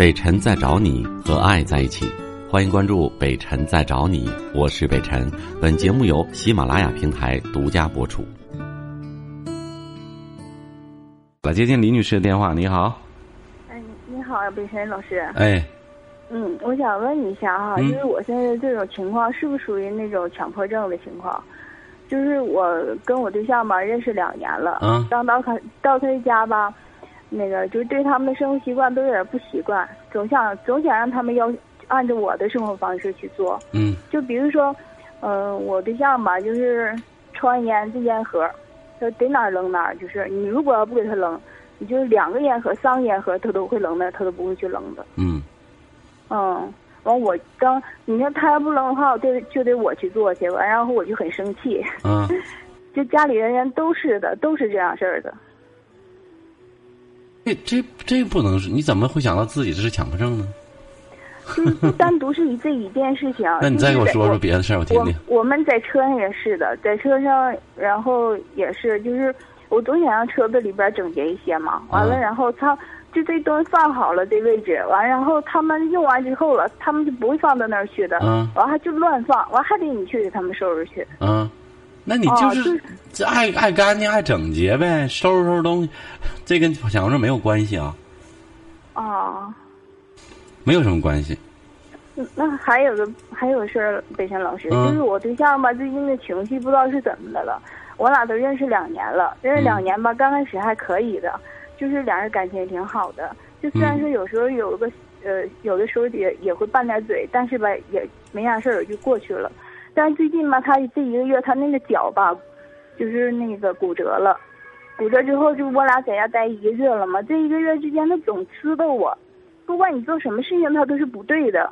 北辰在找你和爱在一起，欢迎关注北辰在找你，我是北辰。本节目由喜马拉雅平台独家播出。来接听李女士的电话，你好。哎，你好，北辰老师。哎，嗯，我想问一下哈，因为我现在这种情况是不是属于那种强迫症的情况？就是我跟我对象吧认识两年了，嗯刚到他到他家吧，那个就是对他们的生活习惯都有点不习惯，总想总想让他们要按照我的生活方式去做。嗯就比如说，嗯、我对象吧，就是抽完烟这烟盒，他得哪儿扔哪儿，就是你如果要不给他扔，你就是两个烟盒、三个烟盒，他都会扔的，他都不会去扔的。嗯嗯，完我当你说他要不扔的话，我就就得我去做去，完然后我就很生气，嗯，就家里人人都是的，都是这样事儿的。这这这不能是？你怎么会想到自己这是强迫症呢？就是单独是以这一件事情。那你再给我说说别的事儿，我听听。我我们在车上也是的，在车上，然后也是，就是我总想让车子里边整洁一些嘛。完了，嗯然后他就这东西放好了这位置，完然后他们用完之后了，他们就不会放到那儿去的。嗯完还就乱放，完还得你去给他们收拾去。嗯，那你哦就是这爱爱干净、爱整洁呗，收拾收拾东西，这跟强迫症没有关系啊，啊，没有什么关系。嗯那还有个还有个事儿，北辰老师，嗯就是我对象吧，最近的情绪不知道是怎么的了。我俩都认识两年了，认识两年吧，刚开始还可以的，就是俩人感情也挺好的。就虽然嗯说有时候有个呃，有的时候也也会拌点嘴，但是吧也没啥事儿就过去了。但是最近吧，他这一个月他那个脚吧，就是那个骨折了，骨折之后就我俩在家待一个月了嘛，这一个月之间他总呲叨我，不管你做什么事情他都是不对的。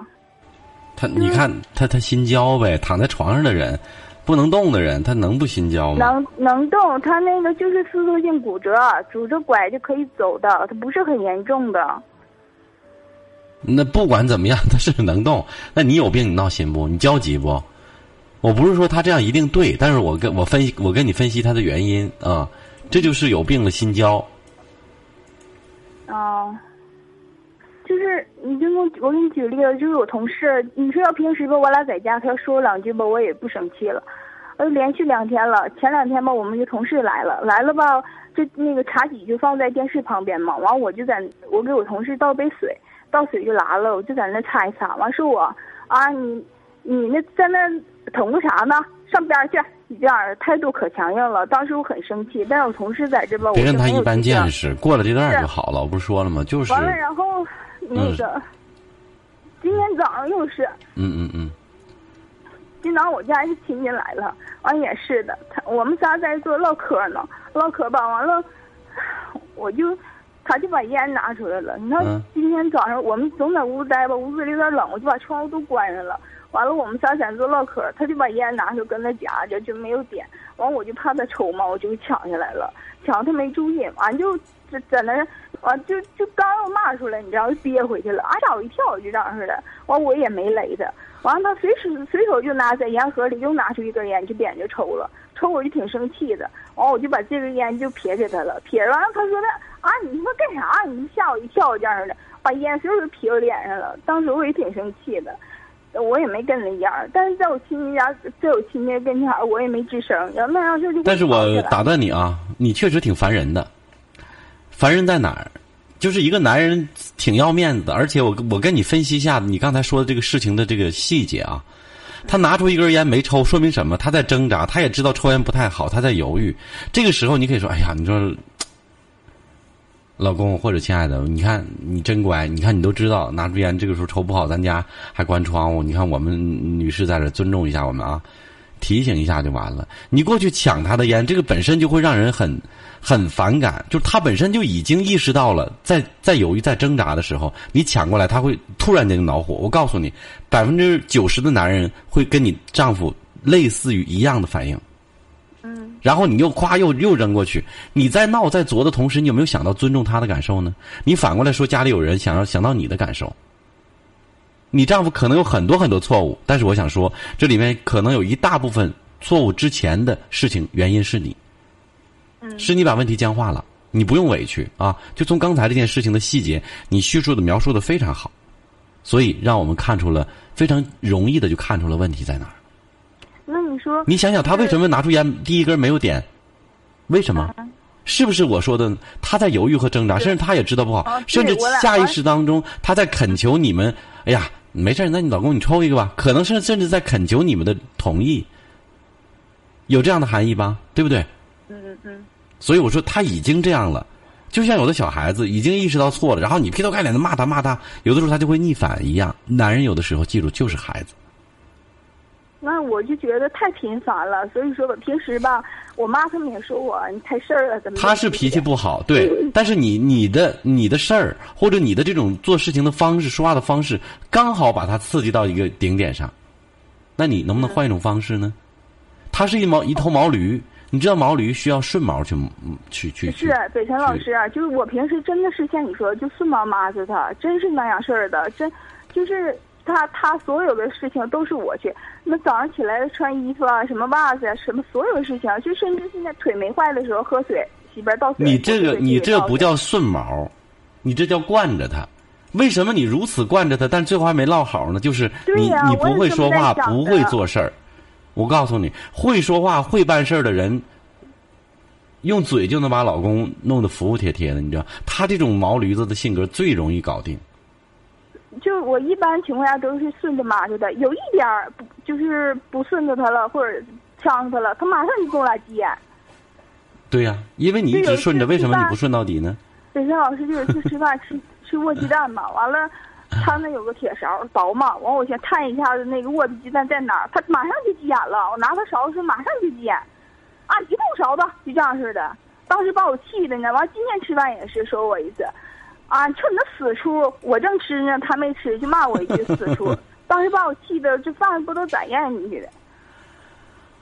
他，你看他他心焦呗，躺在床上的人，不能动的人，他能不心焦吗？能能动，他那个就是撕脱性骨折，拄着拐就可以走的，他不是很严重的。那不管怎么样，他是能动。那你有病，你闹心不？你焦急不？我不是说他这样一定对，但是我跟我分析，我跟你分析他的原因啊，这就是有病的，心焦。啊、就是你就我给你举例子，就是我同事，你说要平时吧，我俩在家，他要说两句吧，我也不生气了。呃，连续两天了，前两天吧，我们一个同事来了，来了吧，就那个茶几就放在电视旁边嘛，完我就在我给我同事倒杯水，倒水就拉了，我就在那擦一擦，完说我啊，你你那在那捅咕啥呢？上边儿去！你这样态度可强硬了，当时我很生气，但是我同事在这边，我别跟他一般见识，过了这段就好了。我不是说了吗？就是，完了，然后那个、今天早上又是，嗯嗯嗯，今早我家是亲戚来了，完也是的，他我们仨在这唠嗑呢，唠嗑吧，完了，我就他就把烟拿出来了。你看嗯今天早上我们总在屋待吧，屋子里有点冷，我就把窗户都关上了。完了，我们仨在那做唠嗑，他就把烟拿出跟那夹着，就没有点。完，我就怕他抽嘛，我就抢下来了。抢他没注意，完就在在那，完就就刚要骂出来，你知道，憋回去了，啊吓我一跳，就这样似的。完我也没勒他，完了他随时随手就拿在烟盒里又拿出一根烟，就点就抽了，抽我就挺生气的。完我就把这根烟就撇给他了，撇完了他说的啊，你他妈干啥？你吓我一跳，这样似的，把烟随手就撇我脸上了。当时我也挺生气的。我也没跟人一样，但是在我亲戚家，在我亲戚跟前儿，我也没吱声。要那样事儿就会但是我打断你啊，你确实挺烦人的。烦人在哪儿？就是一个男人挺要面子的，而且我我跟你分析一下你刚才说的这个事情的这个细节啊。他拿出一根烟没抽，说明什么？他在挣扎，他也知道抽烟不太好，他在犹豫。这个时候你可以说：“哎呀，你说，老公或者亲爱的，你看你真乖，你看你都知道拿出烟，这个时候抽不好，咱家还关窗户。你看我们女士在这尊重一下我们啊，提醒一下就完了。你过去抢他的烟，这个本身就会让人很很反感，就是他本身就已经意识到了，在在犹豫、在挣扎的时候，你抢过来，他会突然间就恼火。我告诉你，百分之九十的男人会跟你丈夫类似于一样的反应。嗯，然后你又夸又又扔过去，你在闹在作的同时，你有没有想到尊重他的感受呢？你反过来说家里有人，想要想到你的感受。你丈夫可能有很多很多错误，但是我想说，这里面可能有一大部分错误之前的事情原因是你，嗯是你把问题僵化了。你不用委屈啊。就从刚才这件事情的细节，你叙述的描述的非常好，所以让我们看出了非常容易的就看出了问题在哪儿。你想想他为什么拿出烟第一根没有点？为什么？是不是我说的？他在犹豫和挣扎，甚至他也知道不好，甚至下意识当中他在恳求你们。哎呀，没事那你老公你抽一个吧。可能是甚至在恳求你们的同意，有这样的含义吧？对不对？嗯嗯嗯。所以我说他已经这样了，就像有的小孩子已经意识到错了，然后你劈头盖脸的骂他骂他，有的时候他就会逆反一样。男人有的时候记住就是孩子。那我就觉得太频繁了，所以说吧，平时吧，我妈他们也说我你太事儿了，怎么？他是脾气不好，对，但是你你的你的事儿或者你的这种做事情的方式、说话的方式，刚好把他刺激到一个顶点上，那你能不能换一种方式呢？他是一毛一头毛驴，你知道毛驴需要顺毛去去去。是北辰老师啊，就是我平时真的是像你说，就顺毛骂着他，真是那样事儿的，真就是。他他所有的事情都是我去，那早上起来穿衣服啊，什么袜子啊，什么所有的事情，就甚至现在腿没坏的时候喝水，里边倒水。你这个你这不叫顺毛，你这叫惯着他。为什么你如此惯着他，但最后还没落好呢？就是你你不会说话，不会做事儿。我告诉你，会说话会办事儿的人，用嘴就能把老公弄得服服帖帖的。你知道，他这种毛驴子的性格最容易搞定。就我一般情况下都是顺着妈着的，有一点儿不就是不顺着他了，或者呛他了，他马上就跟我俩急眼。对呀，因为你一直顺着，为什么你不顺到底呢？北辰老师就有一次吃饭吃吃卧鸡蛋嘛，完了 他那有个铁勺薄嘛，完我先探一下子那个卧的鸡蛋在哪儿，他马上就急眼了。我拿他勺子马上就急眼，啊，一动勺子就这样似的，当时把我气的呢。完今天吃饭也是说我一次。啊！你瞅你那死出，我正吃呢，他没吃，就骂我一句死出。当时把我气的，这饭不都咋咽进去的？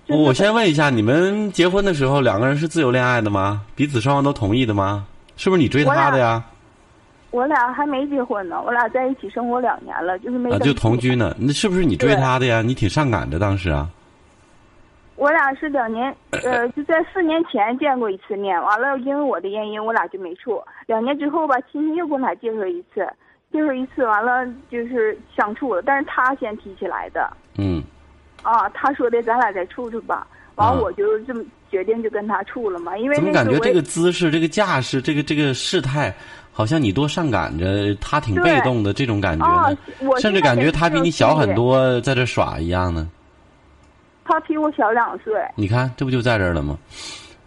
我先问一下，你们结婚的时候两个人是自由恋爱的吗？彼此双方都同意的吗？是不是你追他的呀？我俩还没结婚呢，我俩在一起生活两年了，就是没啊，就同居呢。那是不是你追他的呀？你挺上赶着当时啊。我俩是两年，呃，就在四年前见过一次面，完了因为我的原因，我俩就没处。两年之后吧，亲戚又给我俩介绍一次，介绍一次完了就是相处了，但是他先提起来的。嗯。啊，他说的咱俩再处处吧，完了我就这么决定就跟他处了嘛，因为怎么感觉这个姿势、这个架势、这个这个事态，好像你多上赶着，他挺被动的这种感觉呢？甚至感觉他比你小很多，在这耍一样呢。他比我小两岁，你看这不就在这儿了吗？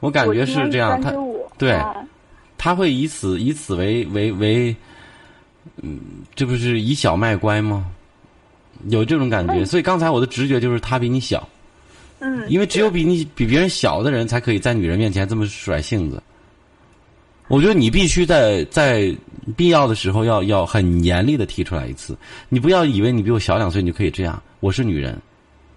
我感觉是这样，他对，他会以此以此为为为，嗯，这不是以小卖乖吗？有这种感觉，所以刚才我的直觉就是他比你小，嗯，因为只有比你比别人小的人才可以在女人面前这么甩性子。我觉得你必须在在必要的时候要要很严厉的提出来一次，你不要以为你比我小两岁你就可以这样，我是女人。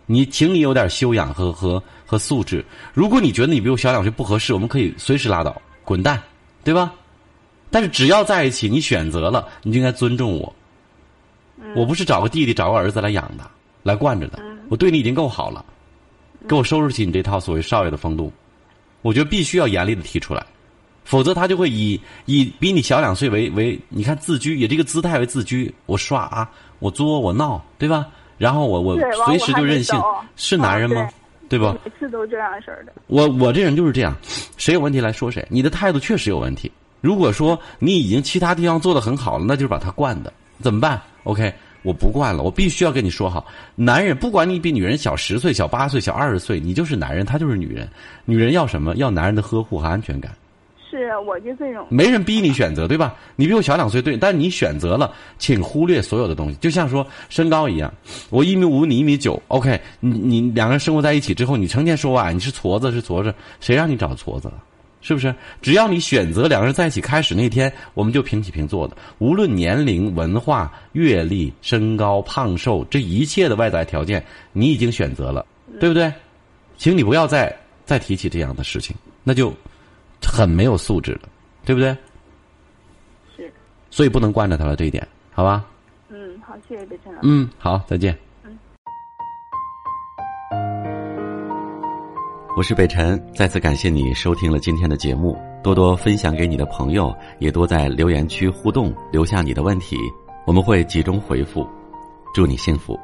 你，请你有点修养和和和素质。如果你觉得你比我小两岁不合适，我们可以随时拉倒，滚蛋，对吧？但是只要在一起，你选择了，你就应该尊重我。我不是找个弟弟、找个儿子来养的，来惯着的。我对你已经够好了，给我收拾起你这套所谓少爷的风度。我觉得必须要严厉的提出来，否则他就会以以比你小两岁为为，你看自居，以这个姿态为自居。我耍啊，我作我闹，对吧？然后我我随时就任性，是男人吗？对吧？每次都这样式儿的。我我这人就是这样，谁有问题来说谁。你的态度确实有问题。如果说你已经其他地方做的很好了，那就是把他惯的，怎么办？OK，我不惯了，我必须要跟你说好。男人不管你比女人小十岁、小八岁、小二十岁，你就是男人，他就是女人。女人要什么？要男人的呵护和安全感。是，我就这种。没人逼你选择，对吧？你比我小两岁，对，但你选择了，请忽略所有的东西。就像说身高一样，我一米五，你一米九，OK，你你两个人生活在一起之后，你成天说啊，你是矬子是矬子，谁让你找矬子了？是不是？只要你选择两个人在一起开始那天，我们就平起平坐的，无论年龄、文化、阅历、身高、胖瘦，这一切的外在条件，你已经选择了，对不对？请你不要再再提起这样的事情，那就。很没有素质的，对不对？是。所以不能惯着他了，这一点，好吧？嗯，好，谢谢北辰老师。嗯，好，再见。嗯。我是北辰，再次感谢你收听了今天的节目，多多分享给你的朋友，也多在留言区互动，留下你的问题，我们会集中回复。祝你幸福。